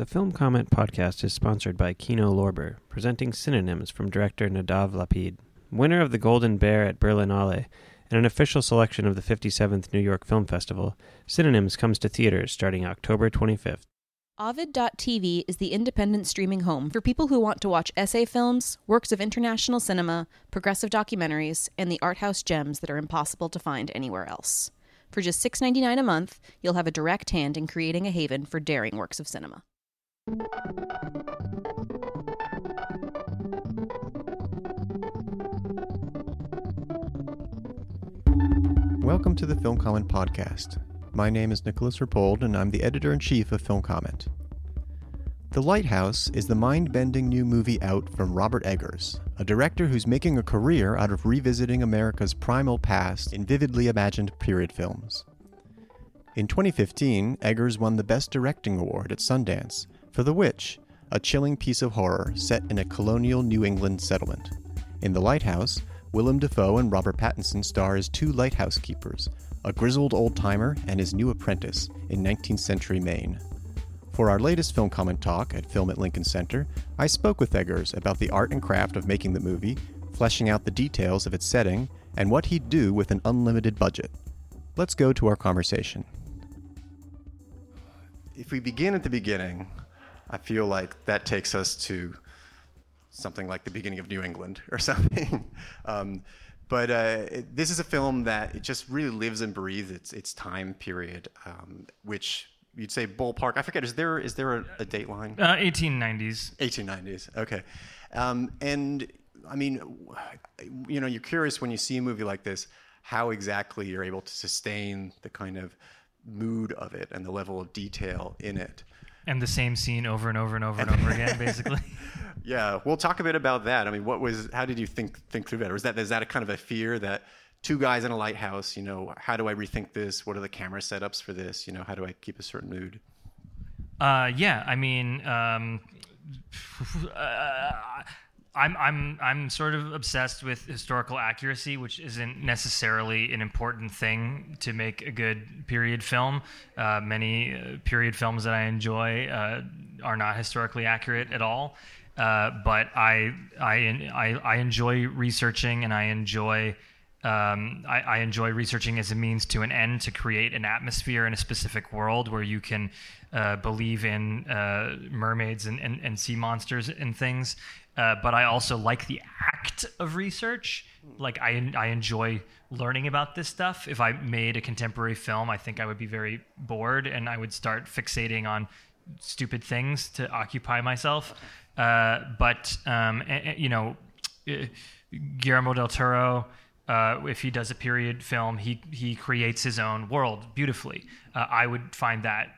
The Film Comment podcast is sponsored by Kino Lorber, presenting synonyms from director Nadav Lapid, winner of the Golden Bear at Berlinale, and an official selection of the 57th New York Film Festival. Synonyms comes to theaters starting October 25th. Ovid.tv is the independent streaming home for people who want to watch essay films, works of international cinema, progressive documentaries, and the art house gems that are impossible to find anywhere else. For just $6.99 a month, you'll have a direct hand in creating a haven for daring works of cinema. Welcome to the Film Comment Podcast. My name is Nicolas Rapold, and I'm the editor in chief of Film Comment. The Lighthouse is the mind bending new movie out from Robert Eggers, a director who's making a career out of revisiting America's primal past in vividly imagined period films. In 2015, Eggers won the Best Directing Award at Sundance for The Witch, a chilling piece of horror set in a colonial New England settlement. In The Lighthouse, Willem Dafoe and Robert Pattinson star as two lighthouse keepers, a grizzled old timer and his new apprentice in 19th century Maine. For our latest film comment talk at Film at Lincoln Center, I spoke with Eggers about the art and craft of making the movie, fleshing out the details of its setting, and what he'd do with an unlimited budget. Let's go to our conversation. If we begin at the beginning, I feel like that takes us to something like the beginning of New England or something. um, but uh, it, this is a film that it just really lives and breathes its its time period, um, which you'd say ballpark. I forget. Is there is there a, a date line? Uh, 1890s. 1890s. Okay. Um, and I mean, you know, you're curious when you see a movie like this, how exactly you're able to sustain the kind of mood of it and the level of detail in it. And the same scene over and over and over and over again, basically. Yeah, we'll talk a bit about that. I mean, what was? How did you think think through that? Or is that is that a kind of a fear that two guys in a lighthouse? You know, how do I rethink this? What are the camera setups for this? You know, how do I keep a certain mood? Uh, yeah, I mean, um, uh, I'm I'm I'm sort of obsessed with historical accuracy, which isn't necessarily an important thing to make a good period film. Uh, many uh, period films that I enjoy uh, are not historically accurate at all. Uh, but I, I I I enjoy researching and I enjoy um, I, I, enjoy researching as a means to an end to create an atmosphere in a specific world where you can uh, believe in uh, mermaids and, and, and, sea monsters and things. Uh, but I also like the act of research. Like I, I enjoy learning about this stuff. If I made a contemporary film, I think I would be very bored and I would start fixating on stupid things to occupy myself. Uh, but um, you know, uh, Guillermo del Toro uh, if he does a period film, he he creates his own world beautifully. Uh, I would find that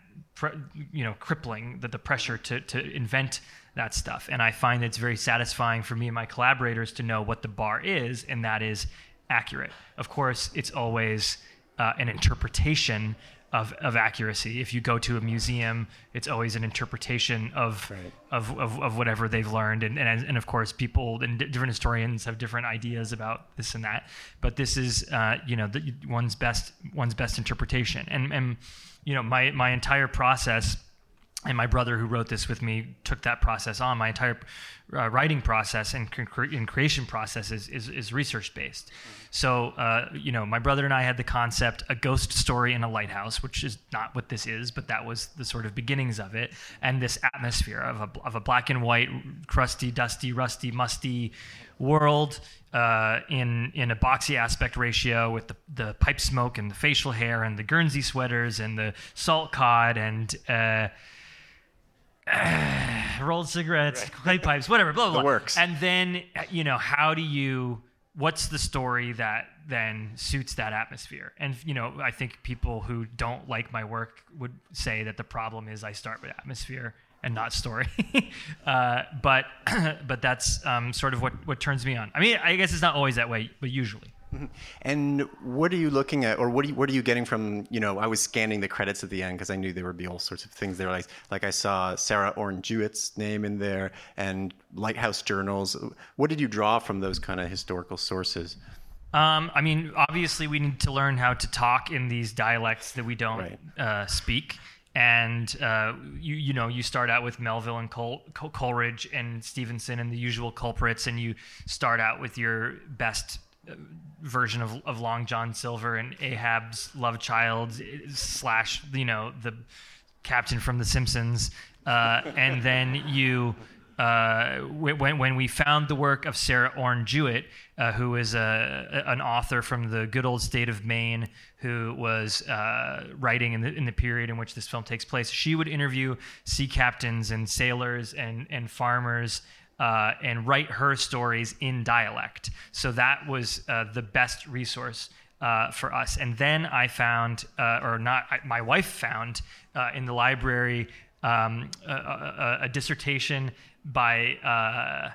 you know crippling that the pressure to to invent that stuff, and I find it's very satisfying for me and my collaborators to know what the bar is, and that is accurate. Of course, it's always uh, an interpretation of, of accuracy. If you go to a museum, it's always an interpretation of right. of, of, of, whatever they've learned, and, and and of course, people and different historians have different ideas about this and that. But this is, uh, you know, the, one's best one's best interpretation, and and you know, my my entire process and my brother who wrote this with me took that process on. My entire uh, writing process and, cre- and, creation process is, is, is research based so uh, you know my brother and i had the concept a ghost story in a lighthouse which is not what this is but that was the sort of beginnings of it. And this atmosphere of a, of a black and white crusty dusty rusty musty world uh, in in a boxy aspect ratio with the, the pipe smoke and the facial hair and the Guernsey sweaters and the salt cod and uh, rolled cigarettes, clay pipes, whatever, blah blah. blah. works. And then you know, how do you? What's the story that then suits that atmosphere? And you know, I think people who don't like my work would say that the problem is I start with atmosphere and not story. uh, but but that's um, sort of what what turns me on. I mean, I guess it's not always that way, but usually. And what are you looking at, or what are you, what are you getting from? You know, I was scanning the credits at the end because I knew there would be all sorts of things there. Like, like I saw Sarah Orne Jewett's name in there, and Lighthouse Journals. What did you draw from those kind of historical sources? Um, I mean, obviously, we need to learn how to talk in these dialects that we don't right. uh, speak. and uh, you you know you start out with Melville and Col- Col- Coleridge and Stevenson and the usual culprits, and you start out with your best version of, of Long John Silver and Ahab's love child slash you know the captain from The Simpsons, uh, and then you uh, when, when we found the work of Sarah Orne Jewett, uh, who is a, an author from the good old state of Maine, who was uh, writing in the, in the period in which this film takes place, she would interview sea captains and sailors and, and farmers. Uh, and write her stories in dialect. So that was uh, the best resource uh, for us. And then I found, uh, or not, I, my wife found uh, in the library um, a, a, a, dissertation by uh,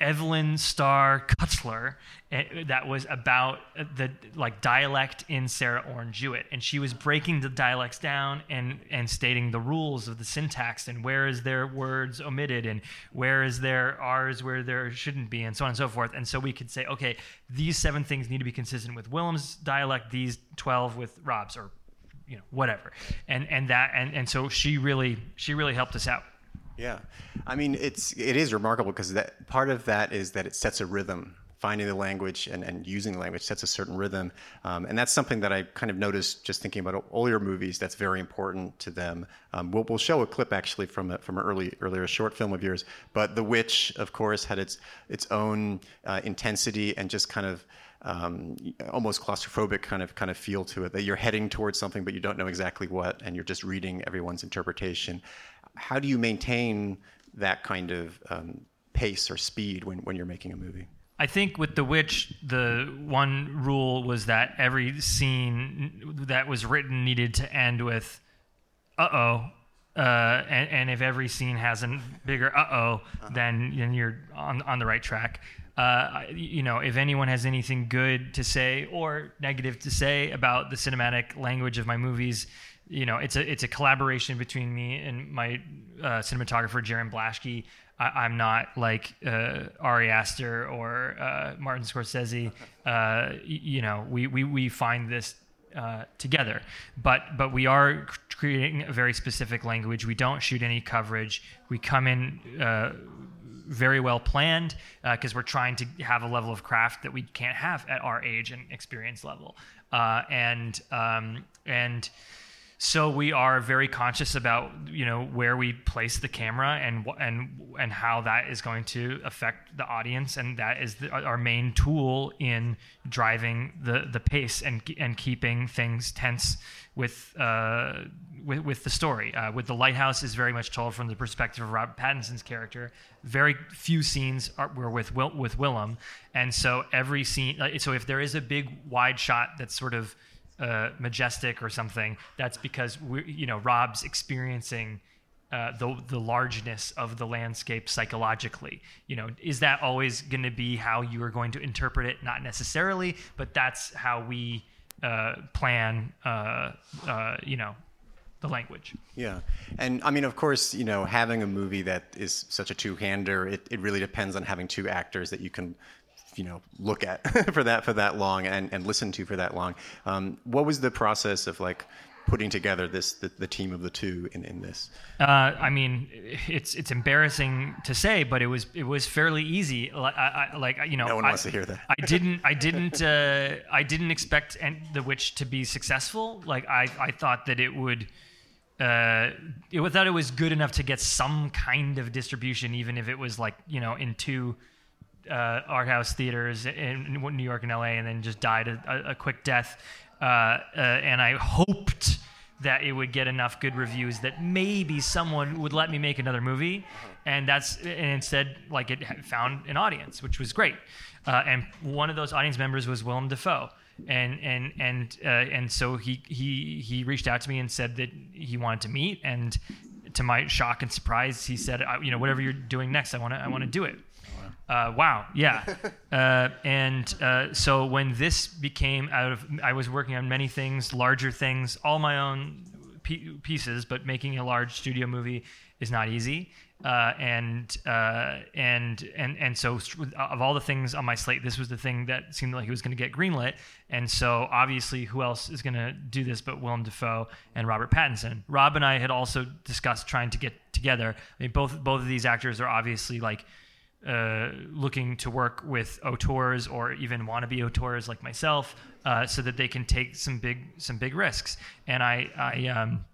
Evelyn Starr Kutzler eh, that was about the like dialect in Sarah Orne Jewett, and she was breaking the dialects down and and stating the rules of the syntax and where is there words omitted and where is there r's where there shouldn't be and so on and so forth. And so we could say, okay, these seven things need to be consistent with Willem's dialect, these twelve with Rob's, or you know whatever. And and that and and so she really she really helped us out. Yeah, I mean it's it is remarkable because that part of that is that it sets a rhythm. Finding the language and, and using the language sets a certain rhythm, um, and that's something that I kind of noticed just thinking about earlier movies. That's very important to them. Um, we'll, we'll show a clip actually from a, from an early earlier short film of yours, but The Witch, of course, had its its own uh, intensity and just kind of um, almost claustrophobic kind of kind of feel to it that you're heading towards something but you don't know exactly what and you're just reading everyone's interpretation how do you maintain that kind of um, pace or speed when, when you're making a movie? I think with The Witch, the one rule was that every scene that was written needed to end with, uh oh. Uh, and, and, if every scene has a bigger uh oh, uh-huh. then, then you're on, on the right track. Uh, you know, if anyone has anything good to say or negative to say about the cinematic language of my movies, you know, it's a it's a collaboration between me and my uh, cinematographer Jarin Blaschke. I, am not like uh, Ari Aster or uh, Martin Scorsese. Uh, you know, we, we we find this uh, together, but but we are creating a very specific language. We don't shoot any coverage. We come in uh, very well planned because we're trying to have a level of craft that we can't have at our age and experience level. and um, and so we are very conscious about you know where we place the camera and and and how that is going to affect the audience and that is the, our main tool in driving the the pace and and keeping things tense with uh, with, with the story. Uh, with the lighthouse is very much told from the perspective of Robert Pattinson's character. Very few scenes are, were with Will, with Willem, and so every scene. So if there is a big wide shot that's sort of uh, majestic or something, that's because we, you know, Rob's experiencing uh, the the largeness of the landscape psychologically. You know, is that always going to be how you are going to interpret it? Not necessarily, but that's how we uh, plan. Uh, uh, you know, the language. Yeah, and I mean, of course, you know, having a movie that is such a two-hander, it, it really depends on having two actors that you can you know look at for that for that long and, and listen to for that long. Um, what was the process of like putting together this the, the team of the two in, in this? Uh, I mean, it's it's embarrassing to say, but it was it was fairly easy. Like, I, I, like you know, no one I, wants to hear that. I didn't I didn't uh, I didn't expect the witch to be successful. Like I I thought that it would. Uh, it, thought it was good enough to get some kind of distribution, even if it was like you know in two uh, art house theaters in New York and LA, and then just died a, a quick death. Uh, uh, and I hoped that it would get enough good reviews that maybe someone would let me make another movie, and that's and instead like it found an audience, which was great. Uh, and one of those audience members was Willem Dafoe. And and and uh, and so he he he reached out to me and said that he wanted to meet and to my shock and surprise, he said, "You know, whatever you're doing next, I want to I want to do it." Uh, wow, yeah. uh, and uh, so when this became out of, I was working on many things, larger things, all my own pieces, but making a large studio movie is not easy. Uh, and uh, and and and so of all the things on my slate, this was the thing that seemed like it was going to get greenlit. And so obviously, who else is going to do this but Willem Dafoe and Robert Pattinson? Rob and I had also discussed trying to get together. I mean, both both of these actors are obviously like uh, looking to work with auteurs or even wannabe auteurs like myself, uh, so that they can take some big some big risks. And I I um,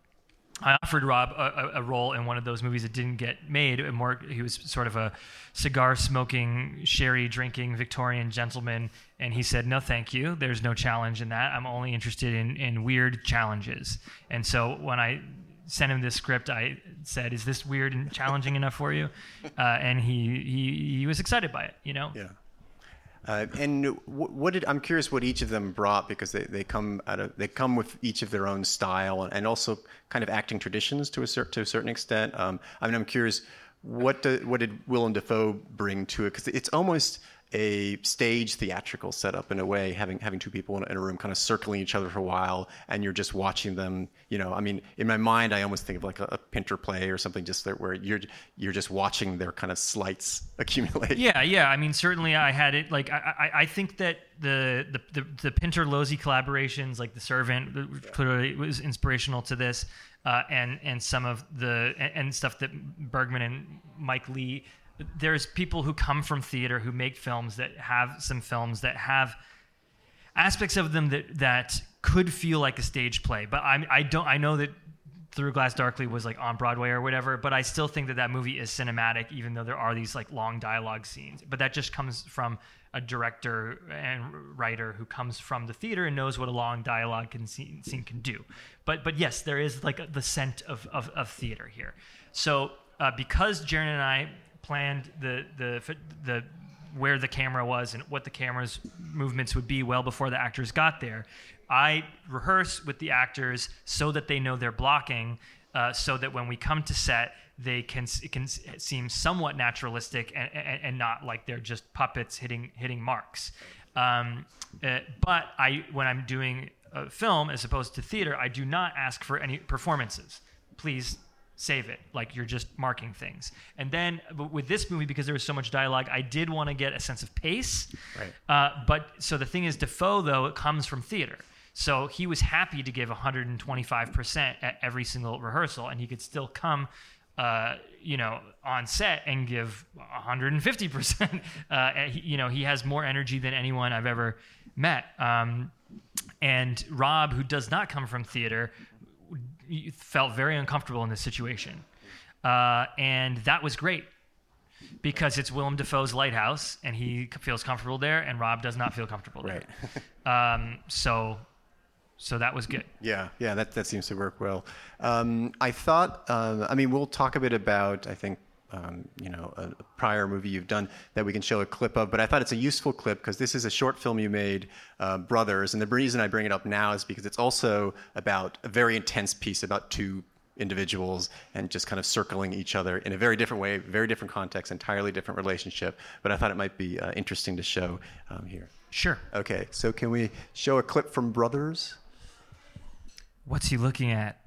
I offered Rob a, a, role in one of those movies that didn't get made. And More, he was sort of a cigar smoking, sherry drinking Victorian gentleman, and he said, "No, thank you. There's no challenge in that. I'm only interested in in weird challenges." And so when I sent him this script, I said, "Is this weird and challenging enough for you?" Uh, and he he he was excited by it. You know. Yeah. Uh, and what did I'm curious what each of them brought because they, they come out of they come with each of their own style and, and also kind of acting traditions to a certain to a certain extent. Um, I mean, I'm curious what do, what did Willem Dafoe bring to it because it's almost a stage theatrical setup in a way, having having two people in, a room kind of circling each other for a while, and you're just watching them. You know, I mean, in my mind, I almost think of like a, a Pinter play or something, just where you're you're just watching their kind of slights accumulate. Yeah, yeah. I mean, certainly, I had it. Like, I I, I think that the the the, the Pinter Losey collaborations, like The Servant, clearly was inspirational to this, uh, and and some of the and, and stuff that Bergman and Mike Leigh there's people who come from theater who make films that have some films that have aspects of them that that could feel like a stage play. But I I don't I know that Through Glass Darkly was like on Broadway or whatever, but I still think that that movie is cinematic, even though there are these like long dialogue scenes. But that just comes from a director and writer who comes from the theater and knows what a long dialogue can scene, scene can do. But but yes, there is like the scent of of, of theater here. So uh, because Jarin and I planned the the the where the camera was and what the camera's movements would be well before the actors got there. I rehearse with the actors so that they know they're blocking, uh, so that when we come to set, they can it can seem somewhat naturalistic and, and, and not like they're just puppets hitting hitting marks. Um, uh, but I when I'm doing a film as opposed to theater, I do not ask for any performances. Please save it. Like you're just marking things. And then with this movie because there was so much dialogue i did want to get a sense of pace. Right. Uh, but so the thing is defoe though it comes from theater. So he was happy to give 125% at every single rehearsal and he could still come uh, you know on set and give 150% uh, he, you know he has more energy than anyone i've ever met. Um, and rob who does not come from theater felt very uncomfortable in this situation. Uh, and that was great because it's Willem Dafoe's lighthouse and he feels comfortable there, and Rob does not feel comfortable there. Right. um, so, so that was good. Yeah, yeah, that, that seems to work well. Um, I thought, uh, I mean, we'll talk a bit about, I think, um, you know, a, prior movie you've done that we can show a clip of. But I thought it's a useful clip because this is a short film you made, uh, Brothers. And the reason I bring it up now is because it's also about a very intense piece about two individuals and just kind of circling each other in a very different way, very different context, entirely different relationship. But I thought it might be uh, interesting to show um, here. Sure. Okay, so can we show a clip from Brothers? What's he looking at?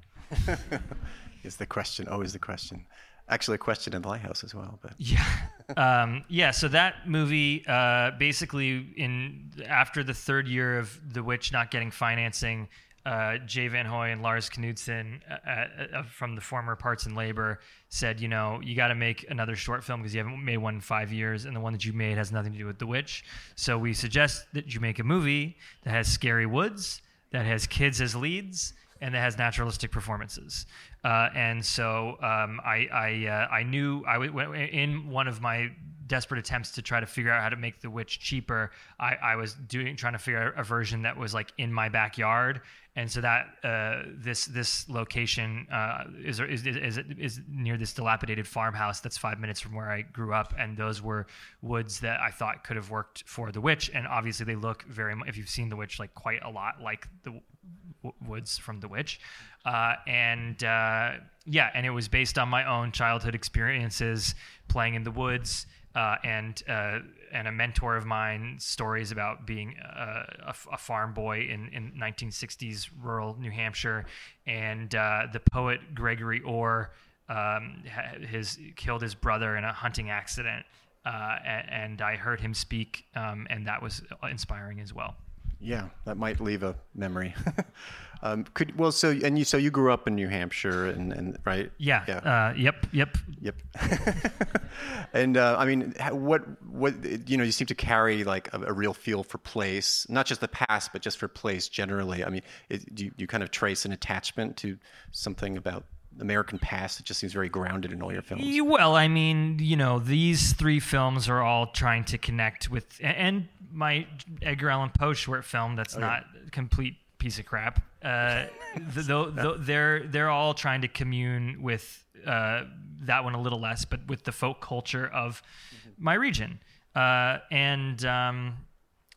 is the question, always the question actually a question in the lighthouse as well but yeah um, yeah so that movie uh, basically in after the third year of the witch not getting financing uh, Jay Van Hoy and Lars Knudsen uh, uh, uh, from the former Parts and Labor said, you know, you got to make another short film because you haven't made one in five years, and the one that you made has nothing to do with The Witch. So we suggest that you make a movie that has scary woods, that has kids as leads, and that has naturalistic performances. Uh, and so um, I I, uh, I knew in one of my desperate attempts to try to figure out how to make the witch cheaper. I, I was doing trying to figure out a version that was like in my backyard, and so that uh, this this location uh, is, is, is is near this dilapidated farmhouse that's five minutes from where I grew up, and those were woods that I thought could have worked for the witch, and obviously they look very if you've seen the witch like quite a lot like the woods from the witch uh, and uh, yeah and it was based on my own childhood experiences playing in the woods uh, and uh, and a mentor of mine stories about being uh, a, a farm boy in, in 1960s rural New Hampshire, and uh, the poet Gregory Orr um, his killed his brother in a hunting accident, uh, and, and, I heard him speak, um, and that was inspiring as well. Yeah, that might leave a memory. um, could well, so and you so you grew up in New Hampshire, and, and right? Yeah. Yeah. Uh, yep. Yep. Yep. and uh, I mean, what what you know, you seem to carry like a, a, real feel for place, not just the past, but just for place generally. I mean, it, do you, you kind of trace an attachment to something about American past. It just seems very grounded in all your films. Well, I mean, you know, these three films are all trying to connect with, and my Edgar Allan Poe short film that's oh, not a complete piece of crap. Uh, the, the, the, they're they're all trying to commune with uh, that one a little less, but with the folk culture of my region. Uh, and um,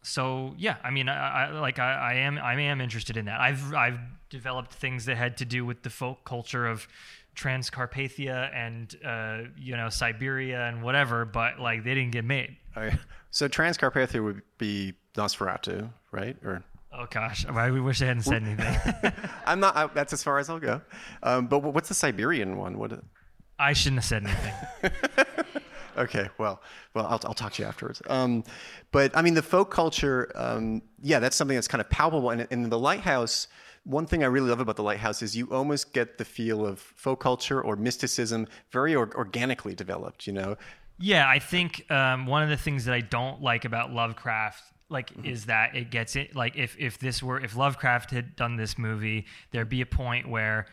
so, yeah, I mean, I, I like I, I am I am interested in that. I've I've developed things that had to do with the folk culture of Transcarpathia and uh, you know Siberia and whatever, but like they didn't get made. Right. So Transcarpathia would be Nosferatu, right? Or oh gosh, I we wish I hadn't said anything. I'm not. I, that's as far as I'll go. Um, but what's the Siberian one? What? I shouldn't have said anything. okay, well, well, I'll, I'll talk to you afterwards. Um, but I mean, the folk culture, um, yeah, that's something that's kind of palpable. And in the lighthouse, one thing I really love about the lighthouse is you almost get the feel of folk culture or mysticism very or- organically developed. You know. Yeah, I think um, one of the things that I don't like about Lovecraft like mm-hmm. is that it gets it like if if this were if Lovecraft had done this movie, there'd be a point where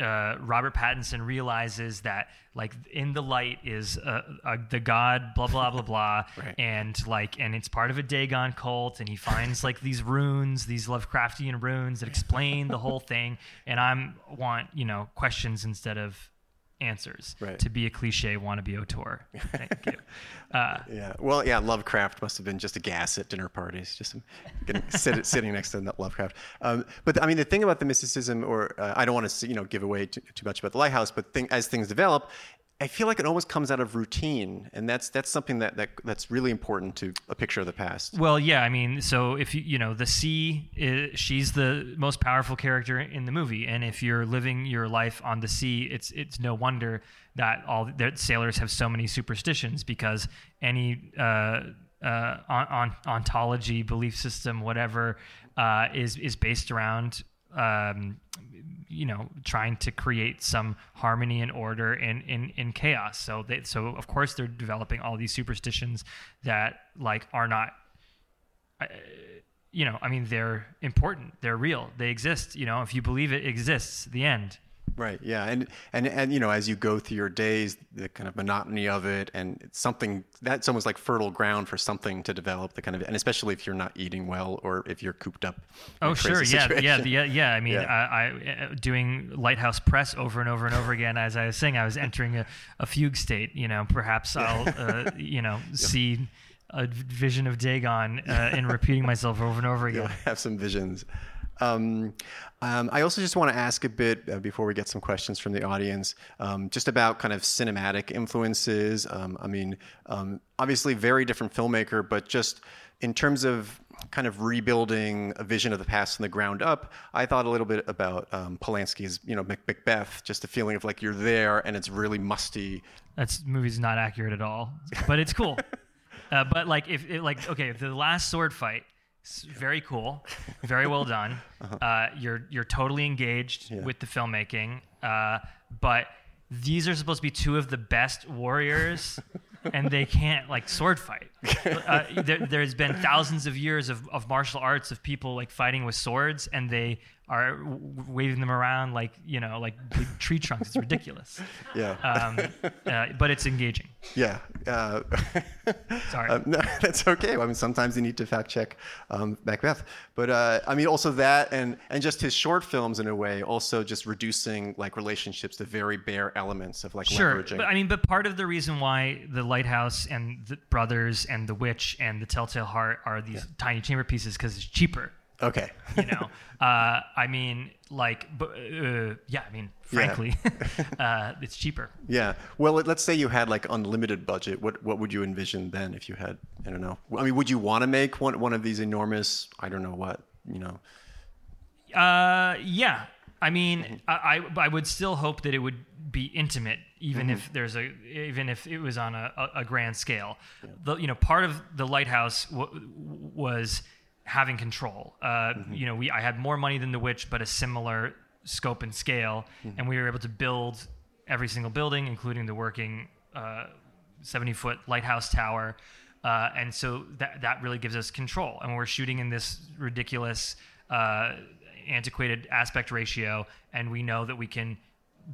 uh, Robert Pattinson realizes that like in the light is uh, uh, the god blah blah blah blah right. and like and it's part of a Dagon cult and he finds like these runes these Lovecraftian runes that explain the whole thing and I'm want you know questions instead of answers right. to be a cliche wannabe auteur. Thank you. Uh, yeah. Well, yeah. Lovecraft must have been just a gas at dinner parties, just getting, sit, sitting next to Lovecraft. Um, but I mean, the thing about the mysticism, or uh, I don't want to you know give away too, too much about the lighthouse, but thing, as things develop, I feel like it almost comes out of routine, and that's that's something that, that that's really important to a picture of the past. Well, yeah, I mean, so if you you know the sea, is, she's the most powerful character in the movie, and if you're living your life on the sea, it's it's no wonder that all that sailors have so many superstitions because any uh, uh, on, on, ontology, belief system, whatever, uh, is is based around um, you know trying to create some harmony and order in in, in chaos. So they so of course they're developing all these superstitions that like are not uh, you know i mean they're important. They're real. They exist. You know if you believe it exists the end Right. Yeah. And and and you know, as you go through your days, the kind of monotony of it, and something that's almost like fertile ground for something to develop. The kind of, and especially if you're not eating well or if you're cooped up. Oh, sure. Yeah. Yeah. Yeah. Yeah. I mean, yeah. I, I, uh, doing lighthouse press over and over and over again. As I was saying, I was entering a, a fugue state. You know, perhaps I'll, uh, you know, see a vision of Dagon uh, and repeating myself over and over again. You'll have some visions. Um, um, I also just want to ask a bit uh, before we get some questions from the audience, um, just about kind of cinematic influences. Um, I mean, um, obviously, very different filmmaker, but just in terms of kind of rebuilding a vision of the past from the ground up, I thought a little bit about um, Polanski's, you know, Macbeth, just a feeling of like you're there and it's really musty. That movie's not accurate at all, but it's cool. uh, but like, if it, like, okay, the last sword fight very cool, very well done. Uh-huh. Uh, you're you're totally engaged yeah. with the filmmaking, uh, but these are supposed to be two of the best warriors, and they can't like sword fight. Uh, there, has been thousands of years of, of martial arts of people like fighting with swords, and they are waving them around like you know like tree trunks. It's ridiculous. Yeah. Um, uh, but it's engaging. Yeah. Uh, Sorry. Um, no, that's okay. I mean, sometimes you need to fact check um, Macbeth, but uh, I mean, also that and and just his short films in a way, also just reducing like relationships to very bare elements of like sure. leveraging. But I mean, but part of the reason why the Lighthouse and the Brothers and the Witch and the Telltale Heart are these yeah. tiny chamber pieces because it's cheaper Okay. You know, uh, I mean, like, uh, yeah, I mean, frankly, uh, it's cheaper. Yeah. Well, let- let's say you had like unlimited budget. What what would you envision then if you had I don't know. I mean, would you want to make one one of these enormous I don't know what, you know. Uh, yeah. I mean, I, I I would still hope that it would be intimate, even if there's a even if it was on a, a, grand scale. The you know part of the lighthouse w- was having control. Uh, you know, we I had more money than the witch, but a similar scope and scale, and we were able to build every single building, including the working uh, 70 foot lighthouse tower. Uh, and so that, that really gives us control. And we're shooting in this ridiculous, uh, antiquated aspect ratio. And we know that we can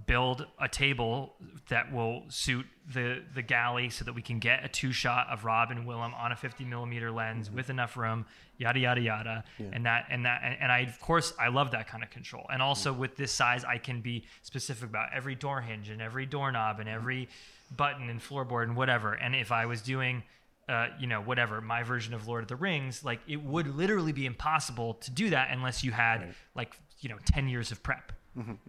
build a table that will suit the, the galley so that we can get a two shot of Rob and Willem on a 50 millimeter lens mm-hmm. with enough room, yada, yada, yada. And that, and that, and, and I, of course, I love that kind of control. And also mm-hmm. with this size, I can be specific about every door hinge and every doorknob and every mm-hmm. button and floorboard and whatever. And if I was doing, uh, you know, whatever, my version of Lord of the Rings, like it would literally be impossible to do that unless you had like, you know, 10 years of prep,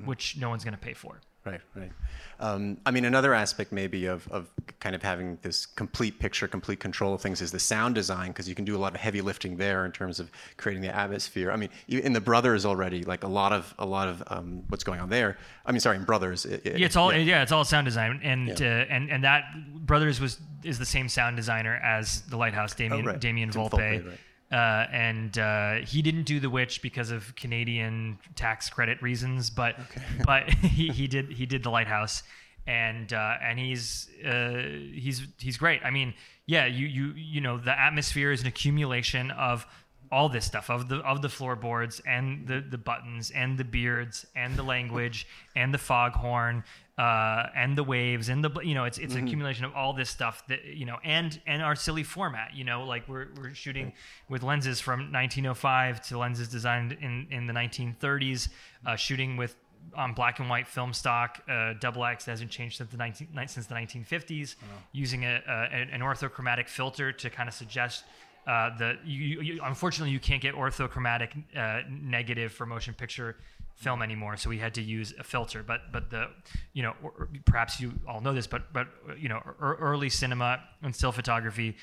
which no one's going to pay for. Right, right. Um, I mean, another aspect maybe of, of kind of having this complete picture, complete control of things is the sound design, because you can do a lot of heavy lifting there in terms of creating the atmosphere. I mean, in the Brothers already, like a lot of a lot of um, what's going on there. I mean, sorry, in Brothers. It, it- Yeah, it's all yeah. yeah, it's all sound design, and Yeah. uh, and and that Brothers was is the same sound designer as the Lighthouse, Damien Oh, right. Damien Volpe, Volpe, right. Uh, and uh, he didn't do The Witch because of Canadian tax credit reasons, but but he, he did he did the Lighthouse, and uh, and he's uh, he's he's great. I mean, yeah, you you you know the atmosphere is an accumulation of all this stuff of the of the floorboards and the the buttons and the beards and the language and the foghorn uh, and the waves and the you know it's it's an accumulation of all this stuff that you know and and our silly format you know like we're we're shooting with lenses from 1905 to lenses designed in in the 1930s uh, shooting with on black and white film stock, uh, double X hasn't changed since the 19, since the 1950s. Using a, a, an orthochromatic filter to kind of suggest uh, the you, you, unfortunately you can't get orthochromatic uh, negative for motion picture film anymore, so we had to use a filter. But but the you know or, perhaps you all know this, but but you know ear- early cinema and still photography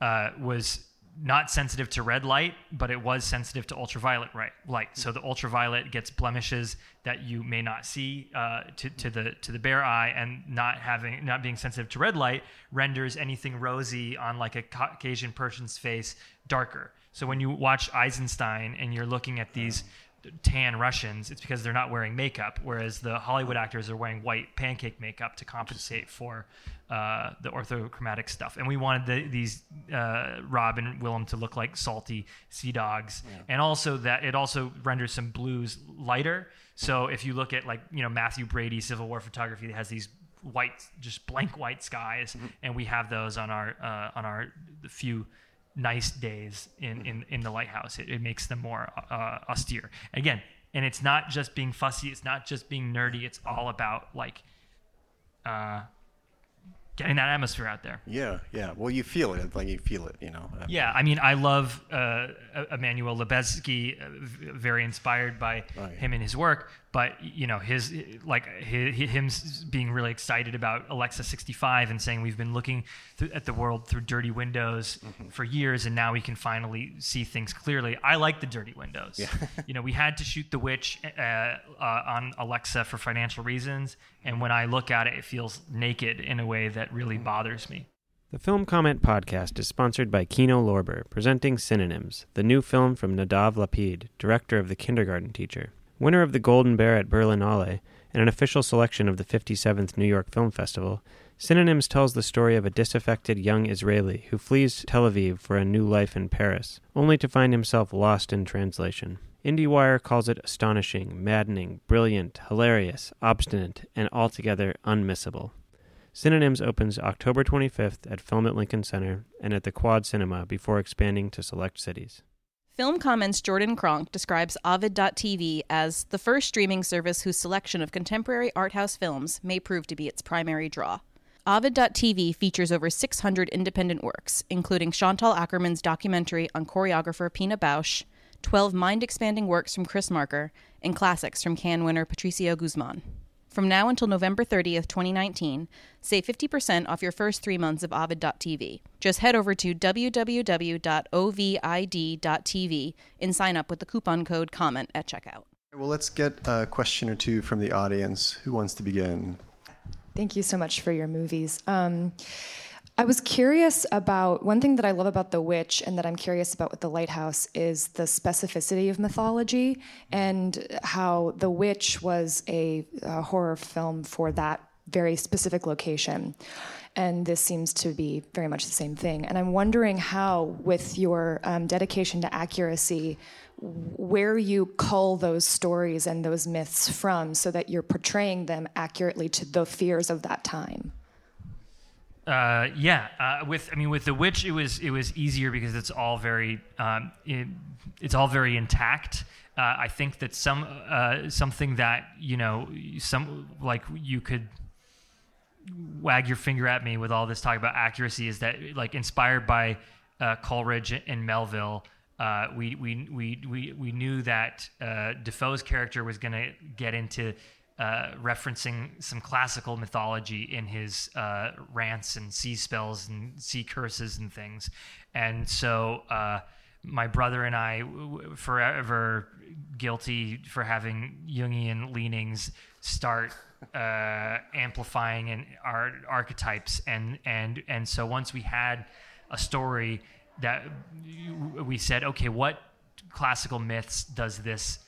uh, was not sensitive to red light, but it was sensitive to ultraviolet light. So the ultraviolet gets blemishes that you may not see uh, to, to the to the bare eye, and not having not being sensitive to red light renders anything rosy on like a Caucasian person's face darker. So when you watch Eisenstein and you're looking at these tan Russians, it's because they're not wearing makeup, whereas the Hollywood actors are wearing white pancake makeup to compensate for uh, the orthochromatic stuff. And we wanted the, these uh, Rob and Willem to look like salty sea dogs, and also that it also renders some blues lighter. So if you look at like you know Mathew Brady Civil War photography, that has these white, just blank white skies, and we have those on our uh, on our few nice days in, in, in the lighthouse. It, it makes them more uh, austere. Again, and it's not just being fussy. It's not just being nerdy. It's all about like uh, getting that atmosphere out there. Yeah, yeah. Well, you feel it. Like you feel it. You know. Yeah, I mean, I love uh, Emmanuel Lubezki, uh, very inspired by Oh, yeah. him and his work. But you know, his like his, him being really excited about Alexa 65 and saying we've been looking th- at the world through dirty windows Mm-hmm. for years, and now we can finally see things clearly. I like the dirty windows. Yeah. you know, we had to shoot The Witch uh, uh, on Alexa for financial reasons, and when I look at it, it feels naked in a way that really Mm-hmm. bothers me. The Film Comment podcast is sponsored by Kino Lorber, presenting Synonyms, the new film from Nadav Lapid, director of The Kindergarten Teacher. Winner of the Golden Bear at Berlinale and an official selection of the 57th New York Film Festival, Synonyms tells the story of a disaffected young Israeli who flees Tel Aviv for a new life in Paris, only to find himself lost in translation. IndieWire calls it astonishing, maddening, brilliant, hilarious, obstinate, and altogether unmissable. Synonyms opens October 25th at Film at Lincoln Center and at the Quad Cinema before expanding to select cities. Film Comments Jordan Cronk describes Ovid.tv as the first streaming service whose selection of contemporary art house films may prove to be its primary draw. Ovid.tv features over 600 independent works, including Chantal Akerman's documentary on choreographer Pina Bausch, 12 mind expanding works from Chris Marker, and classics from Cannes winner Patricio Guzman. From now until November 30th, 2019, save 50% off your first three months of Ovid.tv. Just head over to www.ovid.tv and sign up with the coupon code COMMENT at checkout. Well, let's get a question or two from the audience. Who wants to begin? Thank you so much for your movies. Um, I was curious about one thing that I love about The Witch and that I'm curious about with The Lighthouse is the specificity of mythology and how The Witch was a, a horror film for that very specific location. And this seems to be very much the same thing. And I'm wondering how, with your um, dedication to accuracy, where you cull those stories and those myths from so that you're portraying them accurately to the fears of that time. Uh, yeah, uh, with I mean with the witch, it was it was easier because it's all very um, it, it's all very intact. Uh, I think that some uh, something that you know some like you could wag your finger at me with all this talk about accuracy is that like inspired by uh, Coleridge and Melville. Uh, we, we, we, we, we knew that Defoe's character was going to get into uh, referencing some classical mythology in his uh, rants and sea spells and sea curses and things. And so uh, my brother and I, forever guilty for having Jungian leanings, start uh, amplifying in our archetypes. And, and, and so once we had a story that we said, okay, what classical myths does this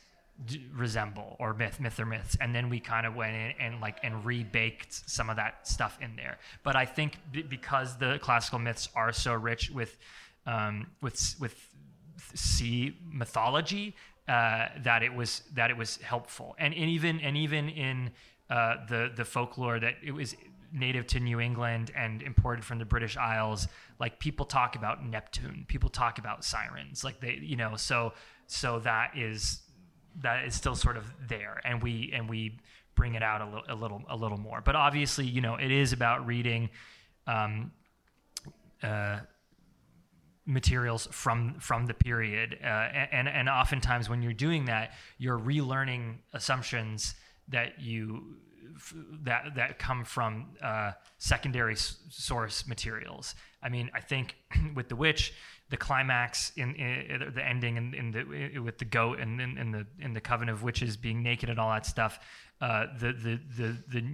d- resemble or myth myth or myths. And then we kind of went in and like and rebaked some of that stuff in there. But i think b- because the classical myths are so rich with um, with with sea mythology uh, that it was that it was helpful. And, and even and even in uh, the the folklore that it was native to New England and imported from the British Isles. Like people talk about Neptune, people talk about sirens, like they, you know, so so that is that is still sort of there, and we and we bring it out a, little a little a little more. But obviously, you know, it is about reading. Um, uh, materials from from the period uh, and and oftentimes when you're doing that you're relearning assumptions that you that that come from uh, secondary s- source materials i mean i think with the witch the climax in, in the ending in, in the with the goat and in, the in the coven of witches being naked and all that stuff. Uh, the, the the the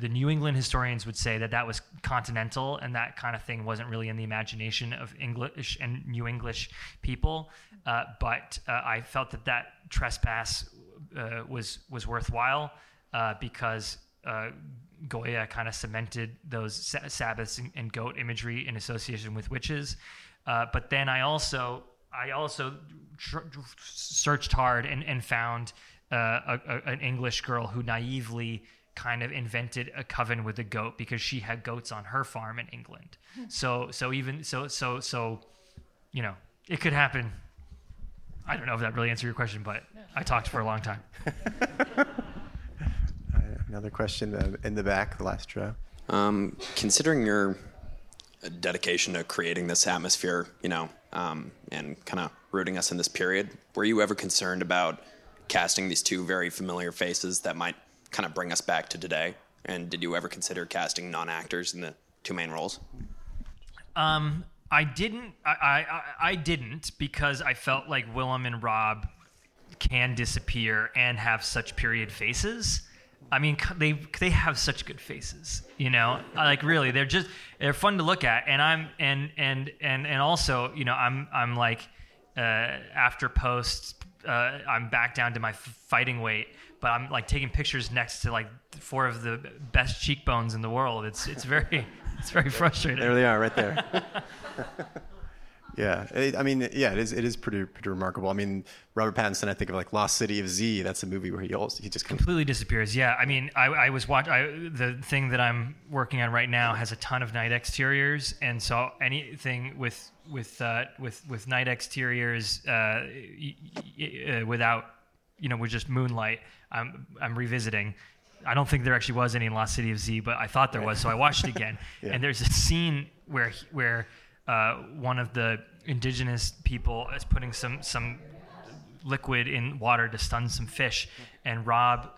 the New England historians would say that that was continental and that kind of thing wasn't really in the imagination of English and New English people. Uh, but uh, I felt that that trespass uh, was was worthwhile uh, because. Uh, Goya kind of cemented those Sabbaths and, and goat imagery in association with witches. Uh, but then I also I also tr- searched hard and, and found uh, a, a, an English girl who naively kind of invented a coven with a goat because she had goats on her farm in England. Hmm. So so even so so so you know it could happen. I don't know if that really answered your question, but I talked for a long time. Another question uh, in the back, the last row. Um, considering your dedication to creating this atmosphere, you know, um, and kind of rooting us in this period. Were you ever concerned about casting these two very familiar faces that might kind of bring us back to today? And did you ever consider casting non-actors in the two main roles? Um, I didn't. I, I I didn't because I felt like Willem and Rob can disappear and have such period faces I mean, they they have such good faces, you know. Like really, they're just they're fun to look at, and I'm and and and and also, you know, I'm I'm like uh, after post, uh, I'm back down to my fighting weight, but I'm like taking pictures next to like four of the best cheekbones in the world. It's it's very it's very frustrating. There they are, right there. Yeah, it, I mean, yeah, it is. It is pretty pretty remarkable. I mean, Robert Pattinson. I think of like Lost City of Z. That's a movie where he also he just completely disappears. Yeah, I mean, I, I was watch. I, the thing that I'm working on right now has a ton of night exteriors, and so anything with with uh, with with night exteriors uh, y- y- uh, without you know with just moonlight, I'm I'm revisiting. I don't think there actually was any in Lost City of Z, but I thought there was, so I watched it again. yeah. And there's a scene where where uh, one of the indigenous people is putting some some liquid in water to stun some fish, and Rob,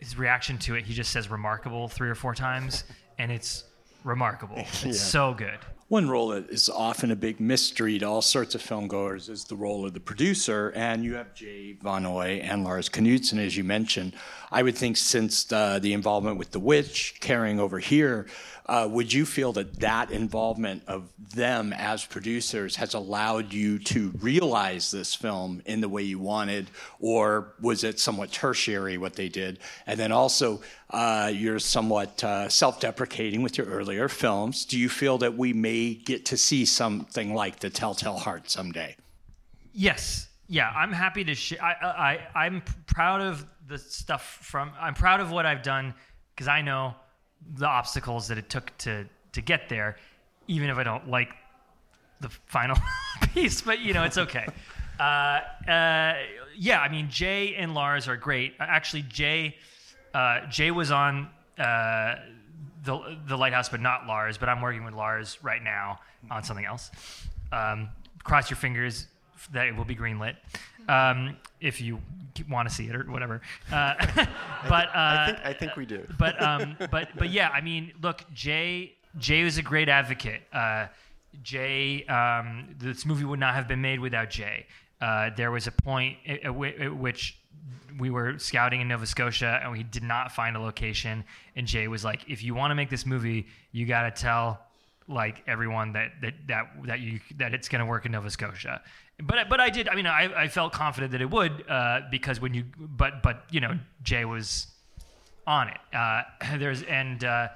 his reaction to it, he just says "remarkable" three or four times, and it's remarkable. It's Yeah. so good. One role that is often a big mystery to all sorts of film goers is the role of the producer, and you have Jay Van Hoy and Lars Knudsen, as you mentioned. I would think since uh, the involvement with The Witch carrying over here, uh, would you feel that that involvement of them as producers has allowed you to realize this film in the way you wanted, or was it somewhat tertiary what they did? And then also, uh, you're somewhat uh, self-deprecating with your earlier films. Do you feel that we may get to see something like The Telltale Heart someday? Yes. Yeah, I'm happy to share. I, I, I'm proud of the stuff from. I'm proud of what I've done because I know the obstacles that it took to to get there, even if I don't like the final piece. But you know, it's okay. Uh, uh, yeah, I mean, Jay and Lars are great. Actually, Jay, uh, Jay was on uh, the the Lighthouse, but not Lars. But I'm working with Lars right now on something else. Um, cross your fingers that it will be greenlit um, if you want to see it or whatever. Uh, but uh, I think I think we do. but um, but but yeah, I mean, look, Jay Jay was a great advocate. Uh, Jay, um, this movie would not have been made without Jay. Uh, there was a point at, at at which we were scouting in Nova Scotia and we did not find a location. And Jay was like, "If you want to make this movie, you got to tell like everyone that that that that you that it's going to work in Nova Scotia." But but I did. I mean, I, I felt confident that it would uh, because when you but but you know Jay was on it. Uh, there's and uh,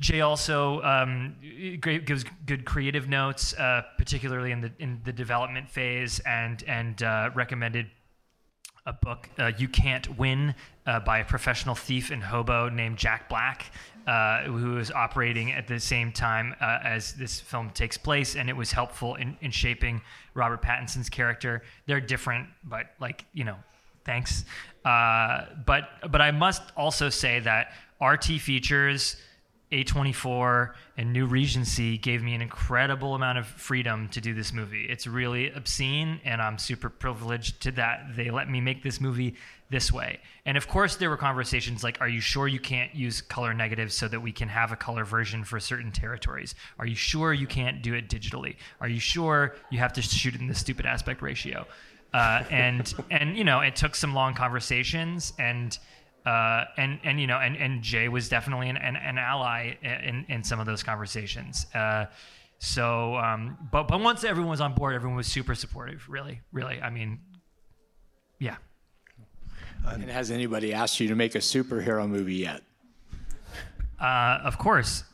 Jay also um, gives good creative notes, uh, particularly in the in the development phase, and and uh, recommended a book, uh, "You Can't Win," uh, by a professional thief and hobo named Jack Black, uh, who is operating at the same time uh, as this film takes place, and it was helpful in, in shaping Robert Pattinson's character. They're different, but like you know, thanks. Uh, but but I must also say that RT Features. A24 and New Regency gave me an incredible amount of freedom to do this movie. It's really obscene, and I'm super privileged to that they let me make this movie this way. And of course, there were conversations like, "Are you sure you can't use color negatives so that we can have a color version for certain territories? Are you sure you can't do it digitally? Are you sure you have to shoot in the stupid aspect ratio?" Uh, and and you know, it took some long conversations and uh, and and you know and, and Jay was definitely an, an, an ally in, in some of those conversations. Uh, so, um, but but once everyone was on board, everyone was super supportive. Really, really. I mean, yeah. And has anybody asked you to make a superhero movie yet? Uh, of course.